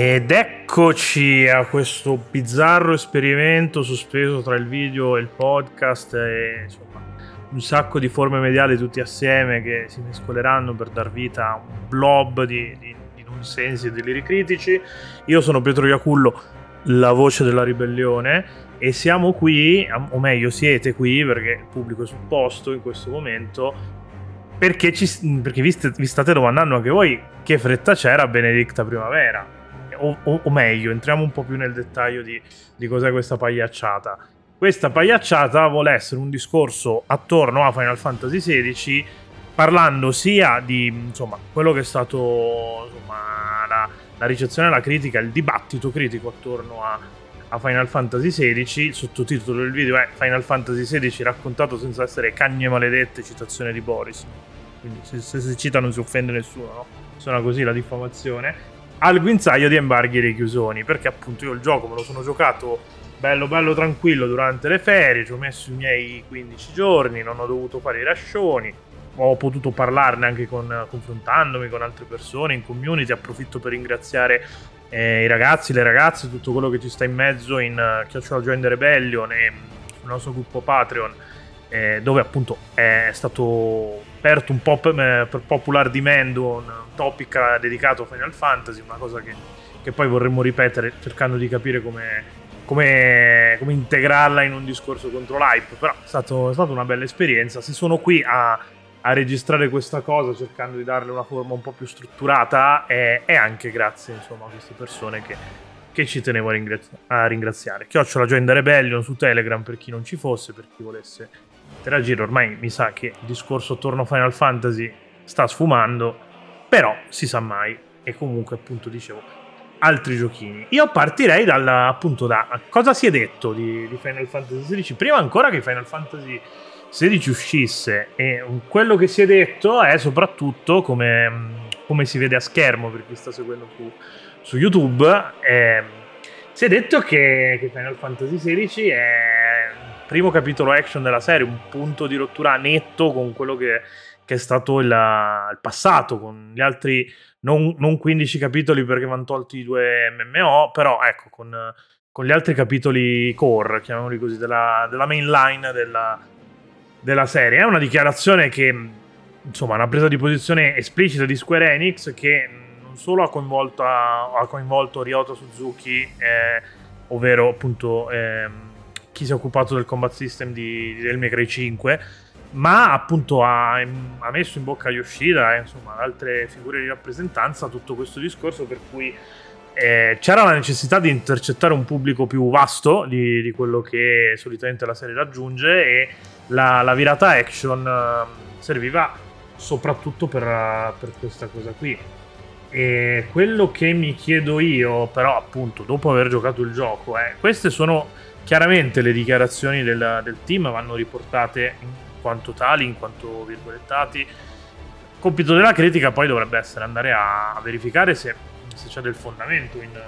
Ed eccoci a questo bizzarro esperimento sospeso tra il video e il podcast e insomma un sacco di forme mediali tutti assieme che si mescoleranno per dar vita a un blob di, di, di nonsensi e deliri critici. Io sono Pietro Iacullo, la voce della ribellione e siamo qui, o meglio siete qui perché il pubblico è sul posto in questo momento perché, ci, perché vi, st- vi state domandando anche voi che fretta c'era Benedicta Primavera o, o, o, meglio, entriamo un po' più nel dettaglio di, di cos'è questa pagliacciata. Questa pagliacciata vuole essere un discorso attorno a Final Fantasy XVI, parlando sia di insomma, quello che è stato insomma, la, la ricezione la critica, il dibattito critico attorno a, a Final Fantasy XVI. Il sottotitolo del video è Final Fantasy XVI raccontato senza essere cagne maledette, citazione di Boris. Quindi se, se si cita non si offende nessuno, no? Suona così la diffamazione al guinzaglio di embarghi richiusoni, perché appunto io il gioco me lo sono giocato bello bello tranquillo durante le ferie, ci ho messo i miei 15 giorni, non ho dovuto fare i rascioni, ho potuto parlarne anche con, confrontandomi con altre persone in community, approfitto per ringraziare eh, i ragazzi, le ragazze, tutto quello che ci sta in mezzo in uh, Chiocciola Join the Rebellion e sul nostro gruppo Patreon, eh, dove appunto è stato aperto un po' per, per popular demand un topic dedicato a Final Fantasy, una cosa che, che poi vorremmo ripetere cercando di capire come, come, come, integrarla in un discorso contro l'hype, però è, stato, è stata una bella esperienza. Se sono qui a, a, registrare questa cosa cercando di darle una forma un po' più strutturata è, è anche grazie insomma, a queste persone che, che ci tenevo a, ringrazi- a ringraziare. Chiocciola Join the Rebellion su Telegram per chi non ci fosse, per chi volesse interagire. Ormai mi sa che il discorso attorno a Final Fantasy sta sfumando, però si sa mai. E comunque, appunto, dicevo, altri giochini. Io partirei dal, appunto da cosa si è detto di, di Final Fantasy XVI prima ancora che Final Fantasy XVI uscisse. E quello che si è detto è soprattutto come, come si vede a schermo per chi sta seguendo su, su YouTube. Eh, si è detto che, che Final Fantasy XVI è primo capitolo action della serie, un punto di rottura netto con quello che, che è stato il, il, passato, con gli altri non, non 15 capitoli perché vanno tolti i due MMO, però ecco, con, con gli altri capitoli core, chiamiamoli così, della, della main line della, della serie. È una dichiarazione che, insomma, una presa di posizione esplicita di Square Enix che non solo ha coinvolto, ha coinvolto Ryoto Suzuki, eh, ovvero appunto... Eh, chi si è occupato del combat system di, di Devil May Cry 5 ma appunto ha, ha, messo in bocca a Yoshida e insomma altre figure di rappresentanza tutto questo discorso per cui eh, c'era la necessità di intercettare un pubblico più vasto di, di quello che solitamente la serie raggiunge e la, la virata action uh, serviva soprattutto per, per questa cosa qui. E quello che mi chiedo io però appunto dopo aver giocato il gioco è queste sono Chiaramente le dichiarazioni del, del team vanno riportate in quanto tali, in quanto virgolettati. Il compito della critica poi dovrebbe essere andare a verificare se, se c'è del fondamento in,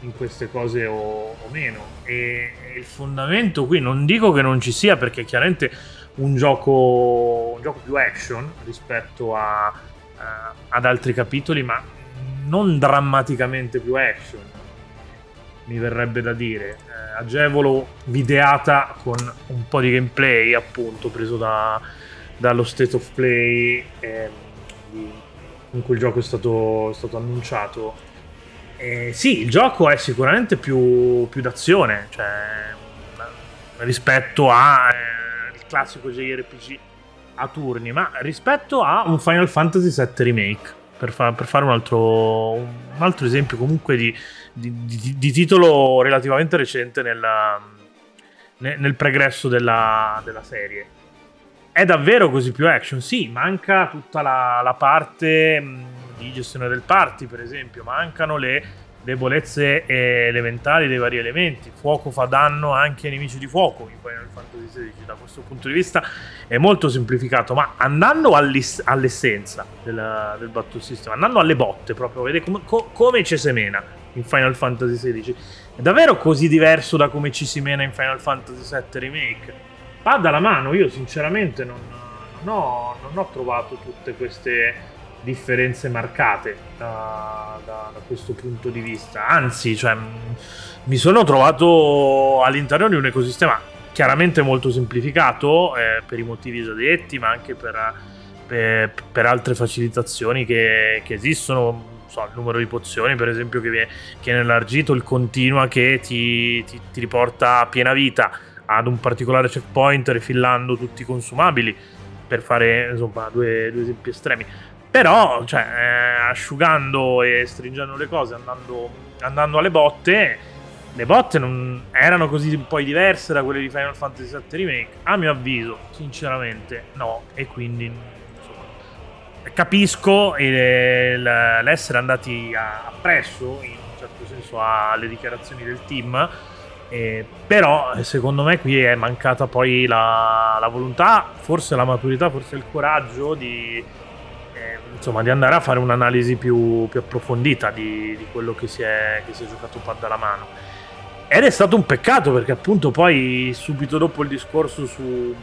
in queste cose o, o, meno. E il fondamento qui non dico che non ci sia perché chiaramente un gioco, un gioco più action rispetto a, uh, ad altri capitoli, ma non drammaticamente più action mi verrebbe da dire. Eh, agevolo videata con un po' di gameplay, appunto, preso da, dallo state of play eh, in cui il gioco è stato, è stato annunciato. Eh, sì, il gioco è sicuramente più, più d'azione, cioè, rispetto al eh, classico JRPG a turni, ma rispetto a un Final Fantasy VII Remake per, fa- per fare un altro, un altro, esempio comunque di, di, di, di titolo relativamente recente nella, nel pregresso della, della, serie. È davvero così più action? Sì, manca tutta la, la parte di gestione del party, per esempio, mancano le debolezze elementari dei vari elementi. Fuoco fa danno anche ai nemici di fuoco in Final Fantasy XVI. Da questo punto di vista è molto semplificato, ma andando all'essenza del, del battle system, andando alle botte proprio, vedete com- co- come ci si mena in Final Fantasy XVI. È davvero così diverso da come ci si mena in Final Fantasy VII Remake? Va dalla mano, io sinceramente non, non, ho, non ho trovato tutte queste differenze marcate da, da, da questo punto di vista. Anzi, cioè, mi sono trovato all'interno di un ecosistema chiaramente molto semplificato eh, per i motivi già detti, ma anche per, per, per altre facilitazioni che, che esistono. So, il numero di pozioni, per esempio, che viene, che viene elargito, il continua che ti, ti, ti riporta a piena vita ad un particolare checkpoint rifillando tutti i consumabili per fare insomma due, due esempi estremi. Però cioè, eh, asciugando e stringendo le cose andando, andando, alle botte le botte non erano così poi diverse da quelle di Final Fantasy VII Remake. A mio avviso sinceramente no. E quindi capisco l'essere andati appresso in un certo senso alle dichiarazioni del team eh, però secondo me qui è mancata poi la, la, volontà, forse la maturità, forse il coraggio di, eh, insomma, di andare a fare un'analisi più, più approfondita di, di, quello che si, è, che si è giocato pad alla mano. Ed è stato un peccato perché appunto poi subito dopo il discorso su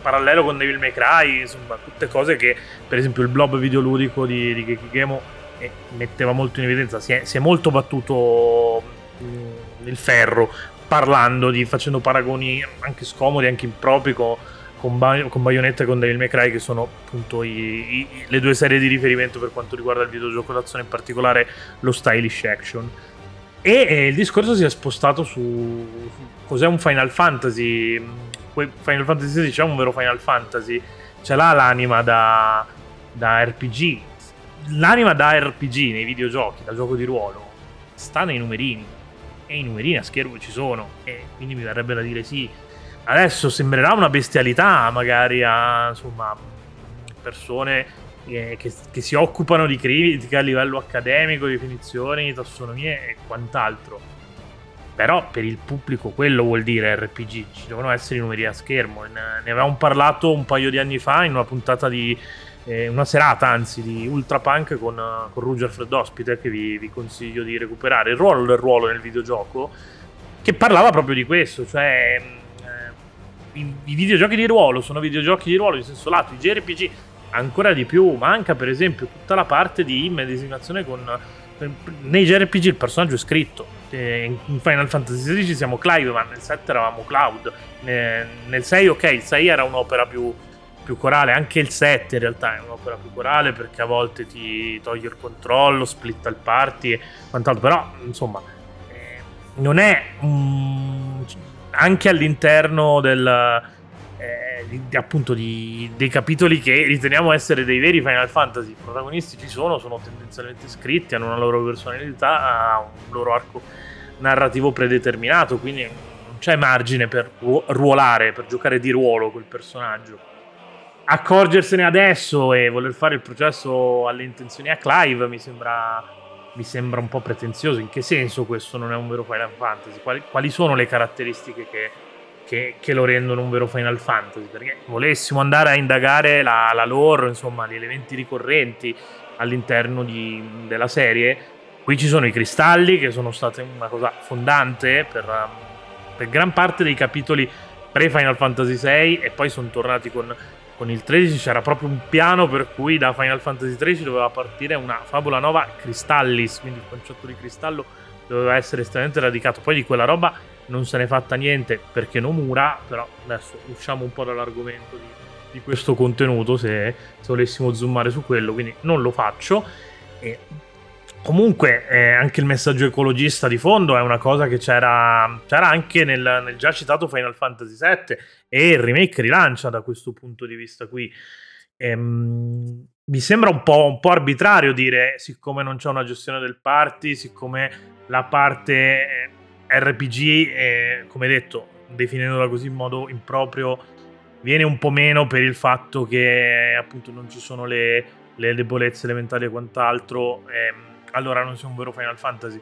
parallelo con Devil May Cry, insomma tutte cose che per esempio il blob videoludico di, di Gekigemo eh, metteva molto in evidenza, si è, si è molto battuto il ferro, parlando di, facendo paragoni anche scomodi, anche impropri con, con, ba- con Bayonetta e con Devil May Cry, che sono appunto i, i, le due serie di riferimento per quanto riguarda il videogioco d'azione, in particolare lo stylish action. E, e il discorso si è spostato su, su cos'è un Final Fantasy. Final Fantasy XVI è un vero Final Fantasy. Ce l'ha l'anima da, da RPG. L'anima da RPG nei videogiochi, da gioco di ruolo, sta nei numerini e i numerini a schermo ci sono e quindi mi verrebbe da dire sì. Adesso sembrerà una bestialità magari a insomma, persone che, che, che si occupano di critica a livello accademico, definizioni, tassonomie e quant'altro. Però per il pubblico quello vuol dire RPG, ci devono essere i numeri a schermo. Ne avevamo parlato un paio di anni fa in una puntata di eh, una serata anzi di Ultra Punk con, con Ruger Fred Ospite che vi, vi, consiglio di recuperare. Il ruolo del ruolo nel videogioco che parlava proprio di questo cioè eh, i, i, videogiochi di ruolo sono videogiochi di ruolo in senso lato i JRPG ancora di più manca per esempio tutta la parte di immedesimazione con nei JRPG il personaggio è scritto in Final Fantasy XVI siamo Clive ma nel 7 eravamo Cloud. Nel 6 ok il 6 era un'opera più più corale, anche il 7 in realtà è un'opera più corale perché a volte ti toglie il controllo, splitta il party e quant'altro, però insomma eh, non è um, anche all'interno del, eh, di, appunto di, dei capitoli che riteniamo essere dei veri Final Fantasy, i protagonisti ci sono, sono tendenzialmente scritti, hanno una loro personalità, un loro arco narrativo predeterminato, quindi non c'è margine per ruolare, per giocare di ruolo quel personaggio accorgersene adesso e voler fare il processo alle intenzioni a Clive mi sembra, mi sembra un po' pretenzioso. In che senso questo non è un vero Final Fantasy? Quali, quali sono le caratteristiche che, che, che, lo rendono un vero Final Fantasy? Perché volessimo andare a indagare la, la lore, insomma, gli elementi ricorrenti all'interno di, della serie, qui ci sono i cristalli che sono stati una cosa fondante per, per gran parte dei capitoli pre-Final Fantasy VI e poi sono tornati con con il 13 c'era proprio un piano per cui da Final Fantasy XIII doveva partire una favola nuova Cristallis, quindi il concetto di cristallo doveva essere estremamente radicato. Poi di quella roba non se n'è fatta niente perché Nomura, però adesso usciamo un po' dall'argomento di, di questo contenuto se, se, volessimo zoomare su quello, quindi non lo faccio. E comunque eh, anche il messaggio ecologista di fondo è una cosa che c'era, c'era anche nel, nel già citato Final Fantasy VII e il remake rilancia da questo punto di vista qui. Ehm, mi sembra un po', un po', arbitrario dire, siccome non c'è una gestione del party, siccome la parte eh, RPG, eh, come detto, definendola così in modo improprio, viene un po' meno per il fatto che appunto non ci sono le, le debolezze elementari e quant'altro, ehm, allora non sia un vero Final Fantasy.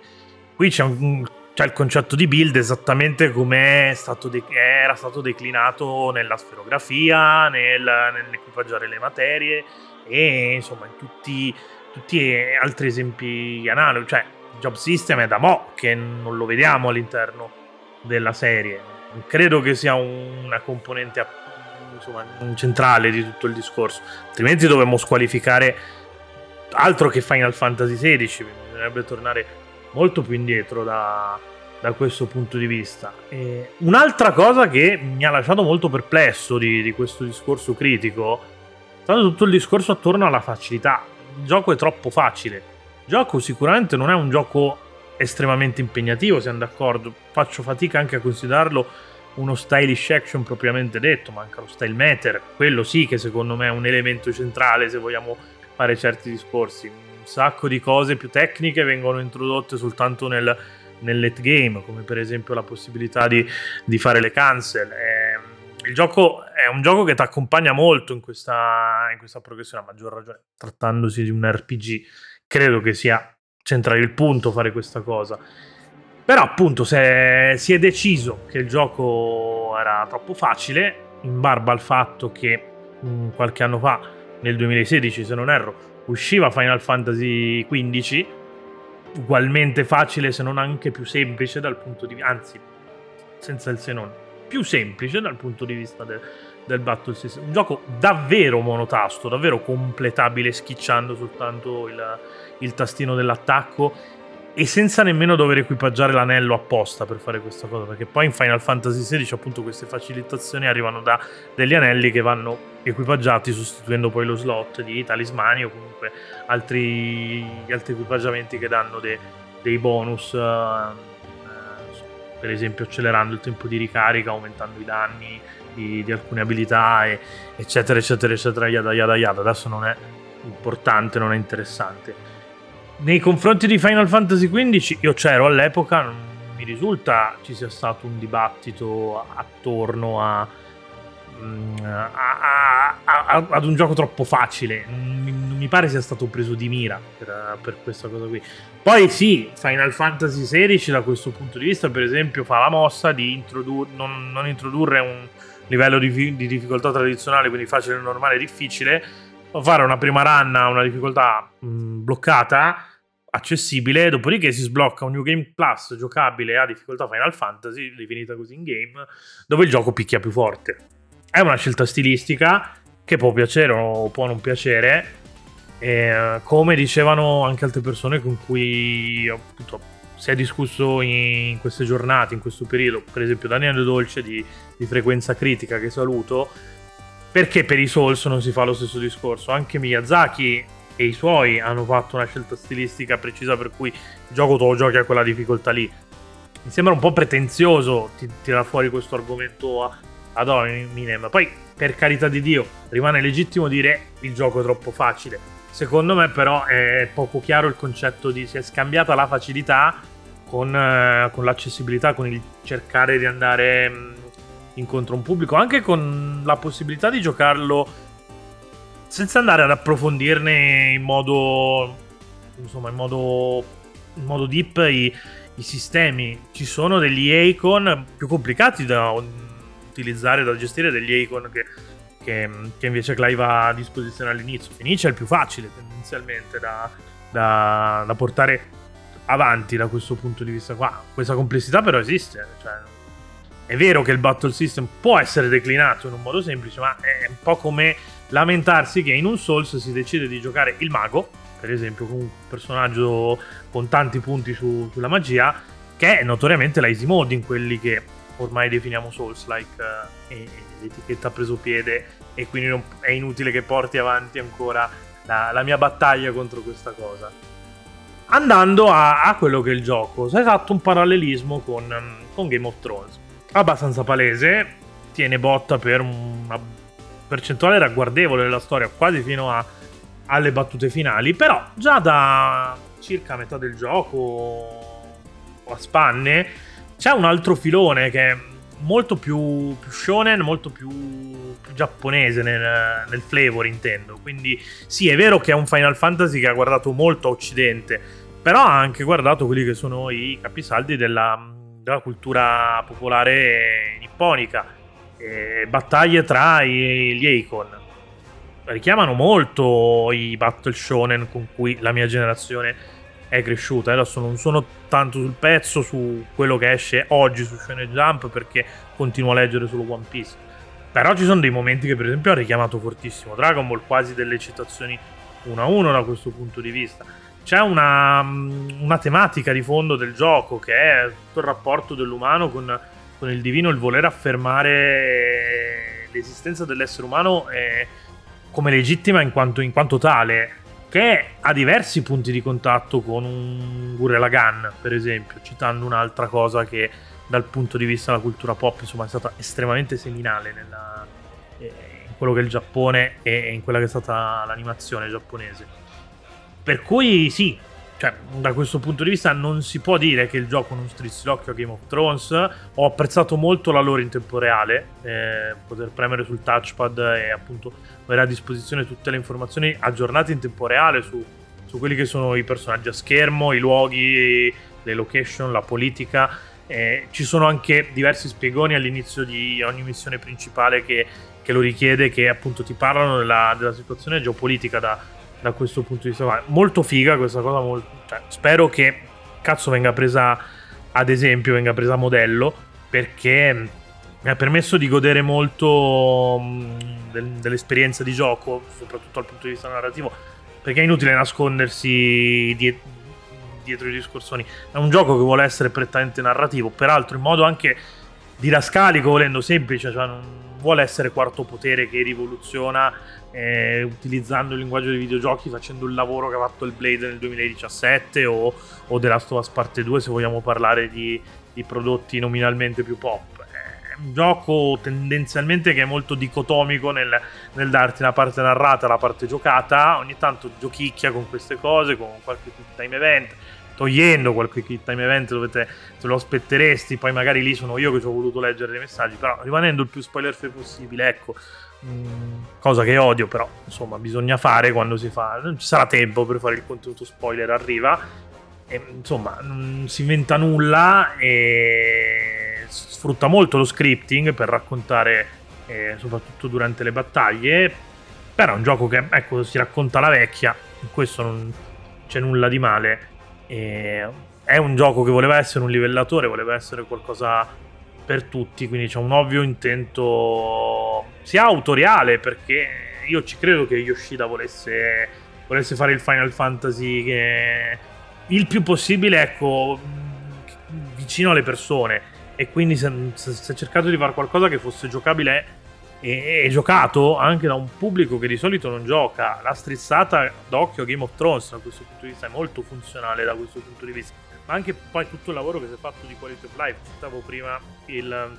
Qui c'è un, c'è il concetto di build esattamente come de- era stato declinato nella sferografia, nel, nell'equipaggiare le materie e insomma in tutti, tutti altri esempi analoghi. Cioè, job system è da mo' che non lo vediamo all'interno della serie. Credo che sia una componente insomma, centrale di tutto il discorso, altrimenti dovremmo squalificare altro che Final Fantasy XVI, bisognerebbe tornare molto più indietro da, da questo punto di vista. E un'altra cosa che mi ha lasciato molto perplesso di, di questo discorso critico è stato tutto il discorso attorno alla facilità. Il gioco è troppo facile. Gioco sicuramente non è un gioco estremamente impegnativo, siamo d'accordo. Faccio fatica anche a considerarlo uno stylish action propriamente detto, manca lo style meter, quello sì che secondo me è un elemento centrale se vogliamo fare certi discorsi. Un sacco di cose più tecniche vengono introdotte soltanto nel, nel late game, come per esempio la possibilità di, di fare le cancel. E, il gioco è un gioco che ti accompagna molto in questa, in questa progressione, a maggior ragione trattandosi di un RPG. Credo che sia centrare il punto fare questa cosa. Però appunto se si è deciso che il gioco era troppo facile, in barba al fatto che mh, mm, qualche anno fa, nel 2016 se non erro, usciva Final Fantasy XV, ugualmente facile se non anche più semplice dal punto di vista, anzi senza il se non, più semplice dal punto di vista del, del battle system. Un gioco davvero monotasto, davvero completabile schicciando soltanto il, il tastino dell'attacco e senza nemmeno dover equipaggiare l'anello apposta per fare questa cosa, perché poi in Final Fantasy XVI appunto queste facilitazioni arrivano da degli anelli che vanno equipaggiati sostituendo poi lo slot di talismani o comunque altri, altri equipaggiamenti che danno de, dei bonus, uh, uh, per esempio accelerando il tempo di ricarica, aumentando i danni di, di alcune abilità, e, eccetera, eccetera, eccetera, yada yada yada. Adesso non è importante, non è interessante nei confronti di Final Fantasy XV, io c'ero all'epoca, non mi risulta ci sia stato un dibattito attorno a, mm, a, a, ad un gioco troppo facile. Non mi, non mi, pare sia stato preso di mira per, per, questa cosa qui. Poi sì, Final Fantasy XVI da questo punto di vista, per esempio, fa la mossa di introdur- non, non, introdurre un livello di, di difficoltà tradizionale, quindi facile, normale, difficile fare una prima run a una difficoltà mh, bloccata, accessibile, dopodiché si sblocca un New Game Plus giocabile a difficoltà Final Fantasy, definita così in game, dove il gioco picchia più forte. È una scelta stilistica che può piacere o può non piacere, e, come dicevano anche altre persone con cui appunto si è discusso in queste giornate, in questo periodo, per esempio Daniele Dolce di, di Frequenza Critica, che saluto, perché per i Souls non si fa lo stesso discorso? Anche Miyazaki e i suoi hanno fatto una scelta stilistica precisa per cui il gioco tu lo giochi a quella difficoltà lì. Mi sembra un po' pretenzioso tirare fuori questo argomento ad hominem. Poi, per carità di Dio, rimane legittimo dire il gioco è troppo facile. Secondo me, però, è poco chiaro il concetto di si è scambiata la facilità con, eh, con l'accessibilità, con il cercare di andare mh, incontro un pubblico, anche con la possibilità di giocarlo senza andare ad approfondirne in modo insomma in modo, in modo deep i, i sistemi. Ci sono degli icon più complicati da utilizzare, da gestire, degli icon che, che, che invece Clive ha a disposizione all'inizio. Fenice è il più facile tendenzialmente da, da, da portare avanti da questo punto di vista qua. Questa complessità però esiste, cioè è vero che il battle system può essere declinato in un modo semplice, ma è un po' come lamentarsi che in un Souls si decide di giocare il mago, per esempio, con un personaggio con tanti punti su, sulla magia, che è notoriamente la easy mode in quelli che ormai definiamo Souls-like eh, e l'etichetta ha preso piede e quindi non, è inutile che porti avanti ancora la, la mia battaglia contro questa cosa. Andando a, a, quello che è il gioco, si è fatto un parallelismo con, con Game of Thrones abbastanza palese, tiene botta per una percentuale ragguardevole della storia, quasi fino a, alle battute finali, però già da circa metà del gioco o a spanne c'è un altro filone che molto più, più shonen, molto più, più giapponese nel, nel, flavor intendo, quindi sì è vero che è un Final Fantasy che ha guardato molto a occidente, però ha anche guardato quelli che sono i capisaldi della della cultura popolare nipponica. Eh, battaglie tra i, gli Eikon. Richiamano molto i battle shonen con cui la mia generazione è cresciuta. Adesso non sono tanto sul pezzo su quello che esce oggi su Shonen Jump perché continuo a leggere solo One Piece. Però ci sono dei momenti che per esempio ha richiamato fortissimo. Dragon Ball quasi delle citazioni 1 a 1 da questo punto di vista. C'è una, una tematica di fondo del gioco che è tutto il rapporto dell'umano con, con il divino, il voler affermare l'esistenza dell'essere umano eh, come legittima in quanto, in quanto tale che ha diversi punti di contatto con un Gurren Lagann, per esempio, citando un'altra cosa che dal punto di vista della cultura pop insomma, è stata estremamente seminale nella, eh, in quello che è il Giappone e in quella che è stata l'animazione giapponese. Per cui sì, cioè, da questo punto di vista non si può dire che il gioco non strizzi l'occhio a Game of Thrones. Ho apprezzato molto la loro in tempo reale, eh, poter premere sul touchpad e appunto avere a disposizione tutte le informazioni aggiornate in tempo reale su, su quelli che sono i personaggi a schermo, i luoghi, le location, la politica. Eh, ci sono anche diversi spiegoni all'inizio di ogni missione principale che, che lo richiede, che appunto ti parlano della, della situazione geopolitica da, da, questo punto di vista. Molto figa questa cosa, molto, cioè, spero che cazzo venga presa ad esempio, venga presa a modello, perché mi ha permesso di godere molto del, dell'esperienza di gioco, soprattutto dal punto di vista narrativo, perché è inutile nascondersi diet- dietro i discorsoni. È un gioco che vuole essere prettamente narrativo, peraltro in modo anche didascalico, volendo semplice, cioè non vuole essere quarto potere che rivoluziona eh, utilizzando il linguaggio dei videogiochi, facendo il lavoro che ha fatto il Blade nel 2017 o, o The Last of Us Parte 2 se vogliamo parlare di, di prodotti nominalmente più pop un gioco tendenzialmente che è molto dicotomico nel, nel, darti una parte narrata e la parte giocata. Ogni tanto giochicchia con queste cose, con qualche time event, togliendo qualche quick time event dove te, te, lo aspetteresti. Poi magari lì sono io che ci ho voluto leggere dei messaggi, però rimanendo il più spoiler free possibile, ecco. Mm, cosa che odio, però insomma, bisogna fare quando si fa. Non ci sarà tempo per fare il contenuto spoiler, arriva. E, insomma, non si inventa nulla e sfrutta molto lo scripting per raccontare, eh, soprattutto durante le battaglie. Però è un gioco che ecco, si racconta la vecchia, in questo non c'è nulla di male. E è un gioco che voleva essere un livellatore, voleva essere qualcosa per tutti, quindi c'è un ovvio intento sia autoriale, perché io ci credo che Yoshida volesse, volesse fare il Final Fantasy che il più possibile, ecco, vicino alle persone e quindi si è cercato di fare qualcosa che fosse giocabile e, e, giocato anche da un pubblico che di solito non gioca. La strizzata d'occhio Game of Thrones da questo punto di vista è molto funzionale da questo punto di vista, ma anche poi tutto il lavoro che si è fatto di quality of life. Citavo prima il,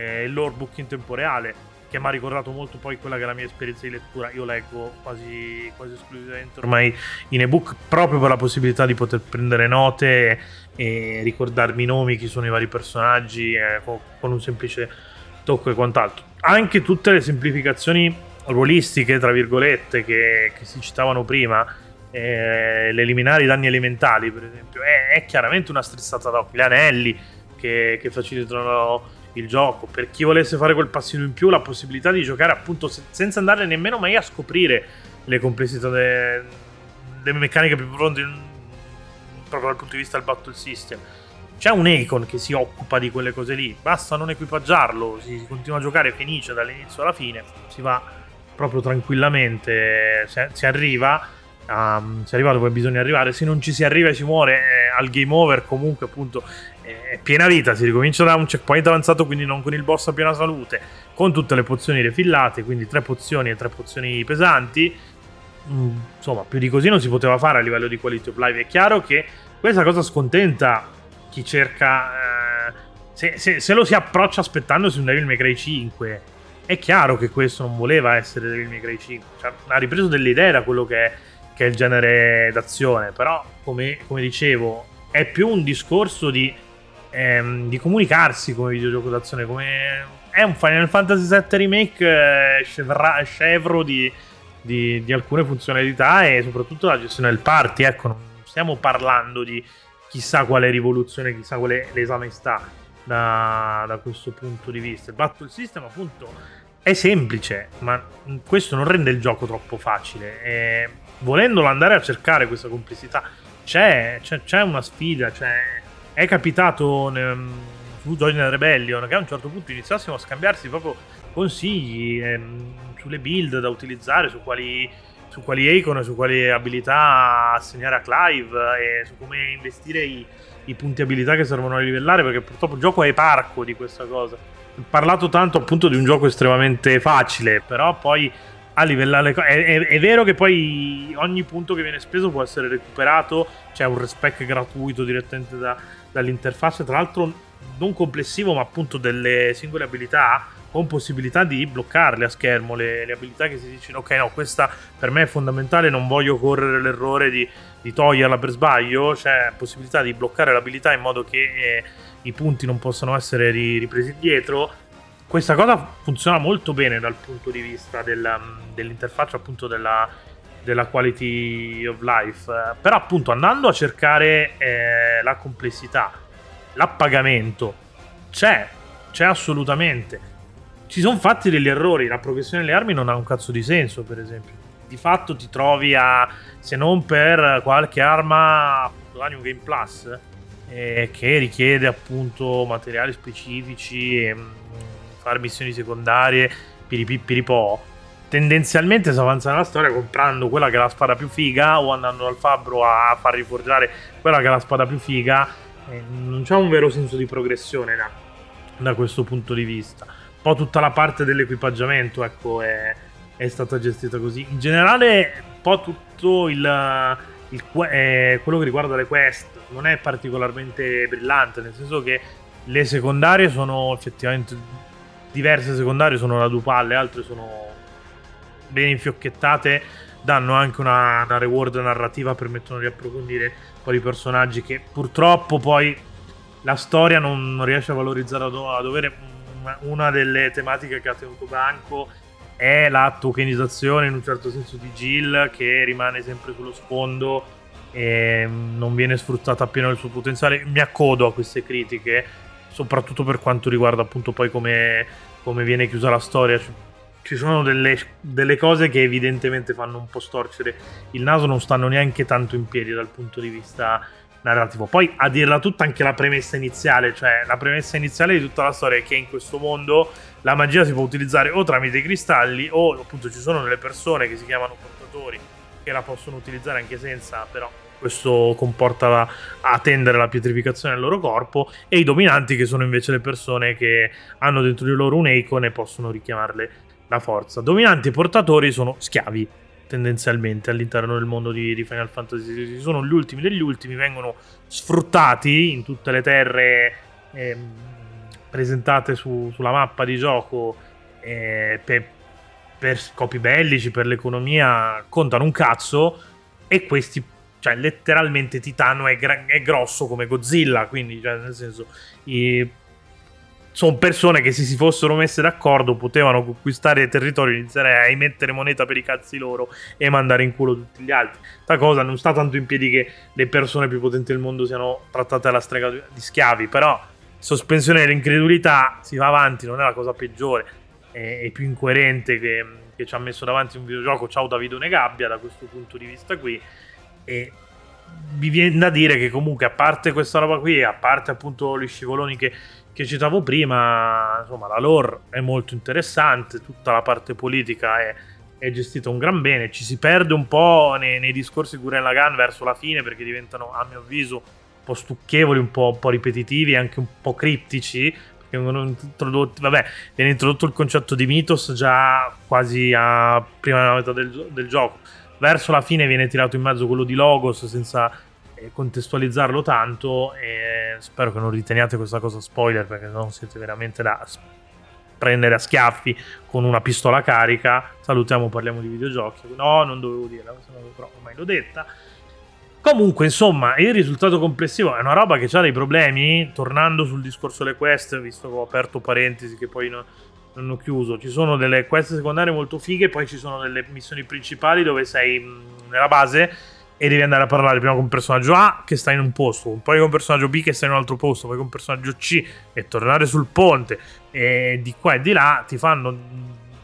eh, il lore book in tempo reale che mi ha ricordato molto poi quella che è la mia esperienza di lettura. Io leggo quasi, quasi esclusivamente ormai in ebook proprio per la possibilità di poter prendere note e ricordarmi i nomi, chi sono i vari personaggi, eh, con, con, un semplice tocco e quant'altro. Anche tutte le semplificazioni ruolistiche, tra virgolette, che, che si citavano prima, eh, l'eliminare i danni elementali, per esempio, è, è chiaramente una strizzata d'occhio. Gli anelli che, che facilitano il gioco. Per chi volesse fare quel passino in più, la possibilità di giocare appunto se- senza andare nemmeno mai a scoprire le complessità delle de meccaniche più profonde proprio dal punto di vista del battle system. C'è un Icon che si occupa di quelle cose lì, basta non equipaggiarlo, si continua a giocare felice dall'inizio alla fine, si va proprio tranquillamente, si arriva, um, si arriva dove bisogna arrivare, se non ci si arriva e si muore eh, al game over comunque appunto è piena vita, si ricomincia da un checkpoint avanzato, quindi non con il boss a piena salute, con tutte le pozioni refillate, quindi tre pozioni e tre pozioni pesanti. Mm, insomma, più di così non si poteva fare a livello di quality of life. È chiaro che questa cosa scontenta chi cerca. Eh, se, se, se, lo si approccia aspettandosi un Devil May Cry 5, è chiaro che questo non voleva essere Devil May Cry 5. Cioè, ha ripreso delle idee da quello che è, che è il genere d'azione, però, come, come dicevo, è più un discorso di ehm, di comunicarsi come videogioco d'azione, come è un Final Fantasy VII Remake eh, scevra- scevro di, di, di, alcune funzionalità e soprattutto la gestione del party. Ecco, non stiamo parlando di chissà quale rivoluzione, chissà quale l'esame sta da, da questo punto di vista. Il battle system, appunto, è semplice, ma questo non rende il gioco troppo facile. E volendolo andare a cercare questa complessità, c'è, c'è, c'è una sfida, c'è è capitato nel, su Join Rebellion che a un certo punto iniziassimo a scambiarsi proprio consigli ehm, sulle build da utilizzare, su quali su quali icon e su quali abilità assegnare a Clive e su come investire i, i punti abilità che servono a livellare, perché purtroppo il gioco è parco di questa cosa. Ho parlato tanto appunto di un gioco estremamente facile, però poi a livellare è, è, è, vero che poi ogni punto che viene speso può essere recuperato, c'è un respec gratuito direttamente da, dall'interfaccia, tra l'altro non complessivo ma appunto delle singole abilità con possibilità di bloccarle a schermo le, le, abilità che si dicono ok no questa per me è fondamentale non voglio correre l'errore di, di toglierla per sbaglio c'è possibilità di bloccare l'abilità in modo che eh, i punti non possano essere ripresi dietro questa cosa funziona molto bene dal punto di vista del, dell'interfaccia appunto della, della, quality of life. Però appunto andando a cercare eh, la complessità l'appagamento c'è c'è assolutamente. Ci sono fatti degli errori. La progressione delle armi non ha un cazzo di senso per esempio. Di fatto ti trovi a se non per qualche arma da New Game Plus eh, che richiede appunto materiali specifici e fare missioni secondarie, piripipiripò. Tendenzialmente si avanza nella storia comprando quella che è la spada più figa o andando al fabbro a far riforgiare quella che è la spada più figa. Eh, non c'è un vero senso di progressione da, da, questo punto di vista. Un po' tutta la parte dell'equipaggiamento, ecco, è, è stata gestita così. In generale, un po' tutto il, il, eh, quello che riguarda le quest non è particolarmente brillante, nel senso che le secondarie sono effettivamente diverse secondarie sono la Dupal, le altre sono ben infiocchettate, danno anche una, una reward narrativa, permettono di approfondire poi i personaggi che purtroppo poi la storia non, non riesce a valorizzare a, do, a dovere. Una delle tematiche che ha tenuto banco è la tokenizzazione in un certo senso di Jill che rimane sempre sullo sfondo e non viene sfruttata appieno il suo potenziale. Mi accodo a queste critiche soprattutto per quanto riguarda appunto poi come, come viene chiusa la storia. Ci sono delle, delle, cose che evidentemente fanno un po' storcere il naso, non stanno neanche tanto in piedi dal punto di vista narrativo. Poi a dirla tutta anche la premessa iniziale, cioè la premessa iniziale di tutta la storia è che in questo mondo la magia si può utilizzare o tramite i cristalli o appunto ci sono delle persone che si chiamano portatori che la possono utilizzare anche senza però questo comporta a tendere alla pietrificazione del loro corpo, e i dominanti che sono invece le persone che hanno dentro di loro un icon e possono richiamarle la forza. Dominanti e portatori sono schiavi tendenzialmente all'interno del mondo di, di Final Fantasy. Sono gli ultimi degli ultimi, vengono sfruttati in tutte le terre eh, presentate su, sulla mappa di gioco eh, per, per scopi bellici, per l'economia, contano un cazzo e questi cioè letteralmente Titano è, gra- è grosso come Godzilla, quindi cioè, nel senso i... sono persone che se si fossero messe d'accordo potevano conquistare il territorio, iniziare a emettere moneta per i cazzi loro e mandare in culo tutti gli altri. Questa cosa non sta tanto in piedi che le persone più potenti del mondo siano trattate alla strega di schiavi, però sospensione dell'incredulità si va avanti, non è la cosa peggiore e più incoerente che, che ci ha messo davanti un videogioco. Ciao Davide Negabbia da questo punto di vista qui e mi viene da dire che comunque a parte questa roba qui, a parte appunto gli scivoloni che, che citavo prima, insomma la lore è molto interessante, tutta la parte politica è, è gestita un gran bene, ci si perde un po' nei, nei discorsi di Guren Lagan verso la fine perché diventano a mio avviso un po' stucchevoli, un po', un po ripetitivi, anche un po' criptici, perché vengono introdotti, vabbè, viene introdotto il concetto di mitos già quasi a prima della metà del, del gioco verso la fine viene tirato in mezzo quello di Logos senza eh, contestualizzarlo tanto e spero che non riteniate questa cosa spoiler perché non siete veramente da prendere a schiaffi con una pistola carica. Salutiamo parliamo di videogiochi. No non dovevo dirla però ormai l'ho detta. Comunque, insomma, il risultato complessivo è una roba che ha dei problemi. Tornando sul discorso delle quest, visto che ho aperto parentesi che poi no, hanno chiuso. Ci sono delle quest secondarie molto fighe, poi ci sono delle missioni principali dove sei nella base e devi andare a parlare prima con un personaggio A che sta in un posto, poi con un personaggio B che sta in un altro posto, poi con un personaggio C e tornare sul ponte e di qua e di là ti fanno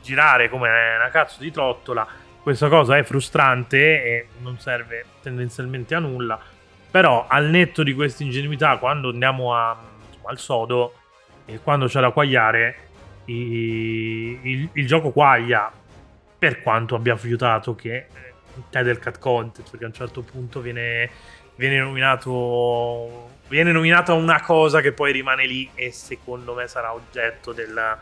girare come una cazzo di trottola. Questa cosa è frustrante e non serve tendenzialmente a nulla. Però al netto di questa ingenuità, quando andiamo a, al sodo e quando c'è da quagliare, il, il, gioco quaglia per quanto abbia fiutato che title cut content, perché a un certo punto viene, viene nominato viene nominata una cosa che poi rimane lì e secondo me sarà oggetto del,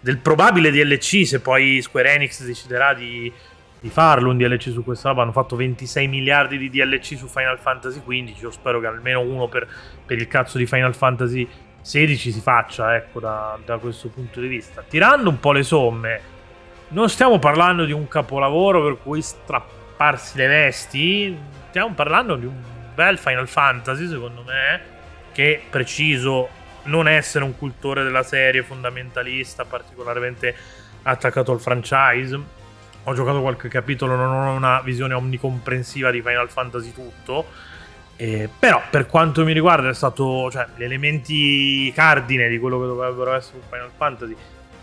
del probabile DLC se poi Square Enix deciderà di, di, farlo un DLC su questa roba. Hanno fatto 26 miliardi di DLC su Final Fantasy XV io spero che almeno uno per, per il cazzo di Final Fantasy XVI si faccia ecco da, da questo punto di vista tirando un po' le somme non stiamo parlando di un capolavoro per cui strapparsi le vesti stiamo parlando di un bel Final Fantasy, secondo me, che preciso non essere un cultore della serie fondamentalista, particolarmente attaccato al franchise. Ho giocato qualche capitolo, non ho una visione omnicomprensiva di Final Fantasy tutto. Eh, però per quanto mi riguarda è stato, cioè, gli elementi cardine di quello che dovrebbero essere un Final Fantasy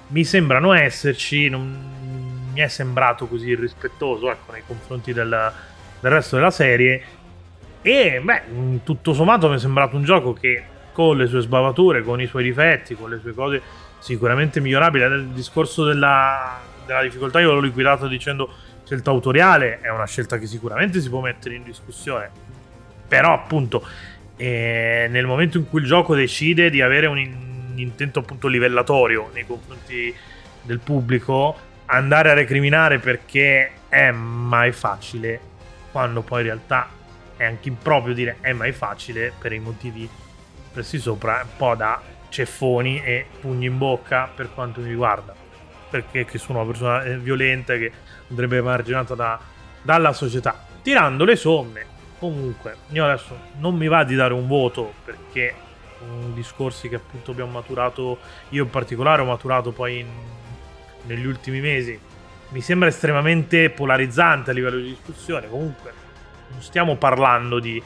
mi sembrano esserci, non mi è sembrato così irrispettoso ecco, nei confronti del, del resto della serie e beh, tutto sommato mi è sembrato un gioco che con le sue sbavature, con i suoi difetti, con le sue cose sicuramente migliorabili. Il discorso della, della difficoltà io l'ho liquidato dicendo scelta autoriale è una scelta che sicuramente si può mettere in discussione. Però appunto eh, nel momento in cui il gioco decide di avere un, un intento appunto livellatorio nei confronti del pubblico, andare a recriminare perché è mai facile, quando poi in realtà è anche improprio dire è mai facile per i motivi pressi sopra, un po' da ceffoni e pugni in bocca per quanto mi riguarda. Perché sono una persona eh, violenta che andrebbe emarginata da, dalla società. Tirando le somme, comunque, io adesso non mi va di dare un voto perché sono discorsi che appunto abbiamo maturato, io in particolare ho maturato poi in, negli ultimi mesi. Mi sembra estremamente polarizzante a livello di discussione. Comunque, non stiamo parlando di,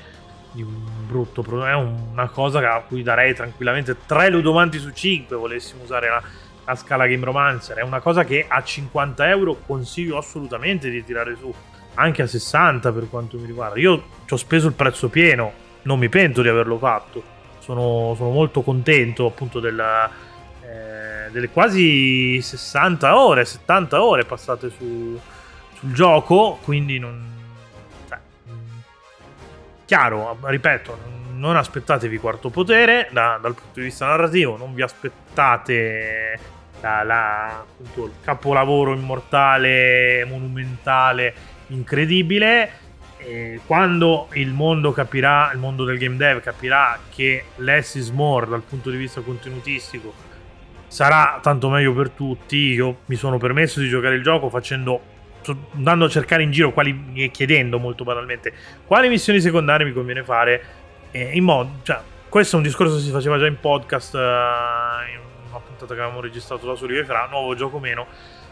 di un brutto prodotto, è una cosa a cui darei tranquillamente 3 ludomanti su 5 volessimo usare la, la scala Game Romancer. È una cosa che a 50 euro consiglio assolutamente di tirare su, anche a 60 per quanto mi riguarda. Io ci ho speso il prezzo pieno, non mi pento di averlo fatto. Sono, sono molto contento appunto della, eh, delle quasi 60 ore, 70 ore passate su, sul gioco, quindi non, Chiaro, ripeto, non aspettatevi quarto potere da, dal punto di vista narrativo, non vi aspettate la, la, appunto, il capolavoro immortale, monumentale, incredibile. E quando il mondo capirà, il mondo del game dev capirà che less is more dal punto di vista contenutistico sarà tanto meglio per tutti. Io mi sono permesso di giocare il gioco facendo andando a cercare in giro quali, e chiedendo molto banalmente quali missioni secondarie mi conviene fare eh, in modo, cioè, questo è un discorso che si faceva già in podcast uh, in una puntata che avevamo registrato da Soli e Fra, nuovo gioco meno.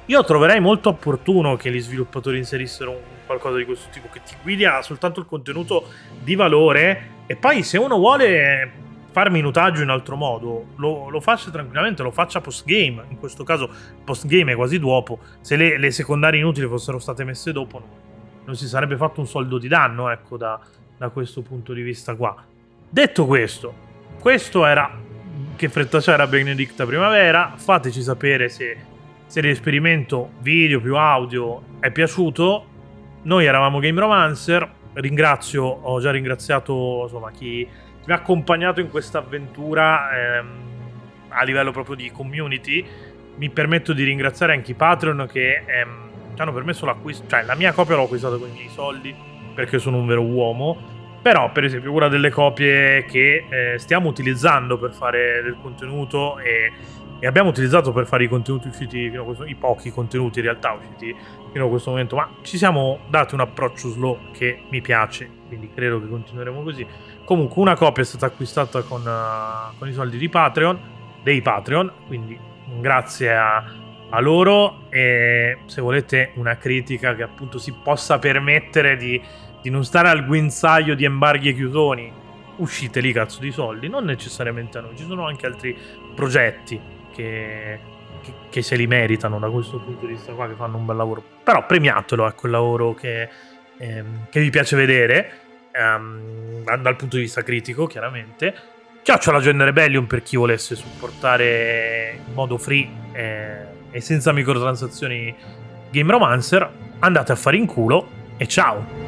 Io troverei molto opportuno che gli sviluppatori inserissero qualcosa di questo tipo che ti guidi a soltanto il contenuto di valore e poi se uno vuole fare minutaggio in altro modo, lo, lo, faccia tranquillamente, lo faccia post game. In questo caso, post game è quasi dopo. Se le, le secondarie inutili fossero state messe dopo, non, non, si sarebbe fatto un soldo di danno, ecco, da, da questo punto di vista qua. Detto questo, questo era che fretta c'era Benedicta Primavera. Fateci sapere se, se l'esperimento video più audio è piaciuto. Noi eravamo Game Romancer. Ringrazio, ho già ringraziato insomma chi mi ha accompagnato in questa avventura ehm, a livello proprio di community. Mi permetto di ringraziare anche i Patreon che ehm, ci hanno permesso l'acquisto, cioè la mia copia l'ho acquistata con i miei soldi perché sono un vero uomo. Però, per esempio, una delle copie che eh, stiamo utilizzando per fare del contenuto e, e, abbiamo utilizzato per fare i contenuti usciti fino a questo i pochi contenuti in realtà usciti fino a questo momento, ma ci siamo dati un approccio slow che mi piace, quindi credo che continueremo così. Comunque una copia è stata acquistata con, uh, con i soldi di Patreon, dei Patreon, quindi grazie a, a, loro e se volete una critica che appunto si possa permettere di, di non stare al guinzaglio di embarghi e chiusoni, uscite lì cazzo di soldi, non necessariamente a noi, ci sono anche altri progetti che, che, che, se li meritano da questo punto di vista qua, che fanno un bel lavoro, però premiatelo, ecco il lavoro che, ehm, che vi piace vedere um, dal punto di vista critico, chiaramente. Chiaccia la Gen Rebellion per chi volesse supportare in modo free eh, e senza microtransazioni Game Romancer. Andate a fare in culo e ciao!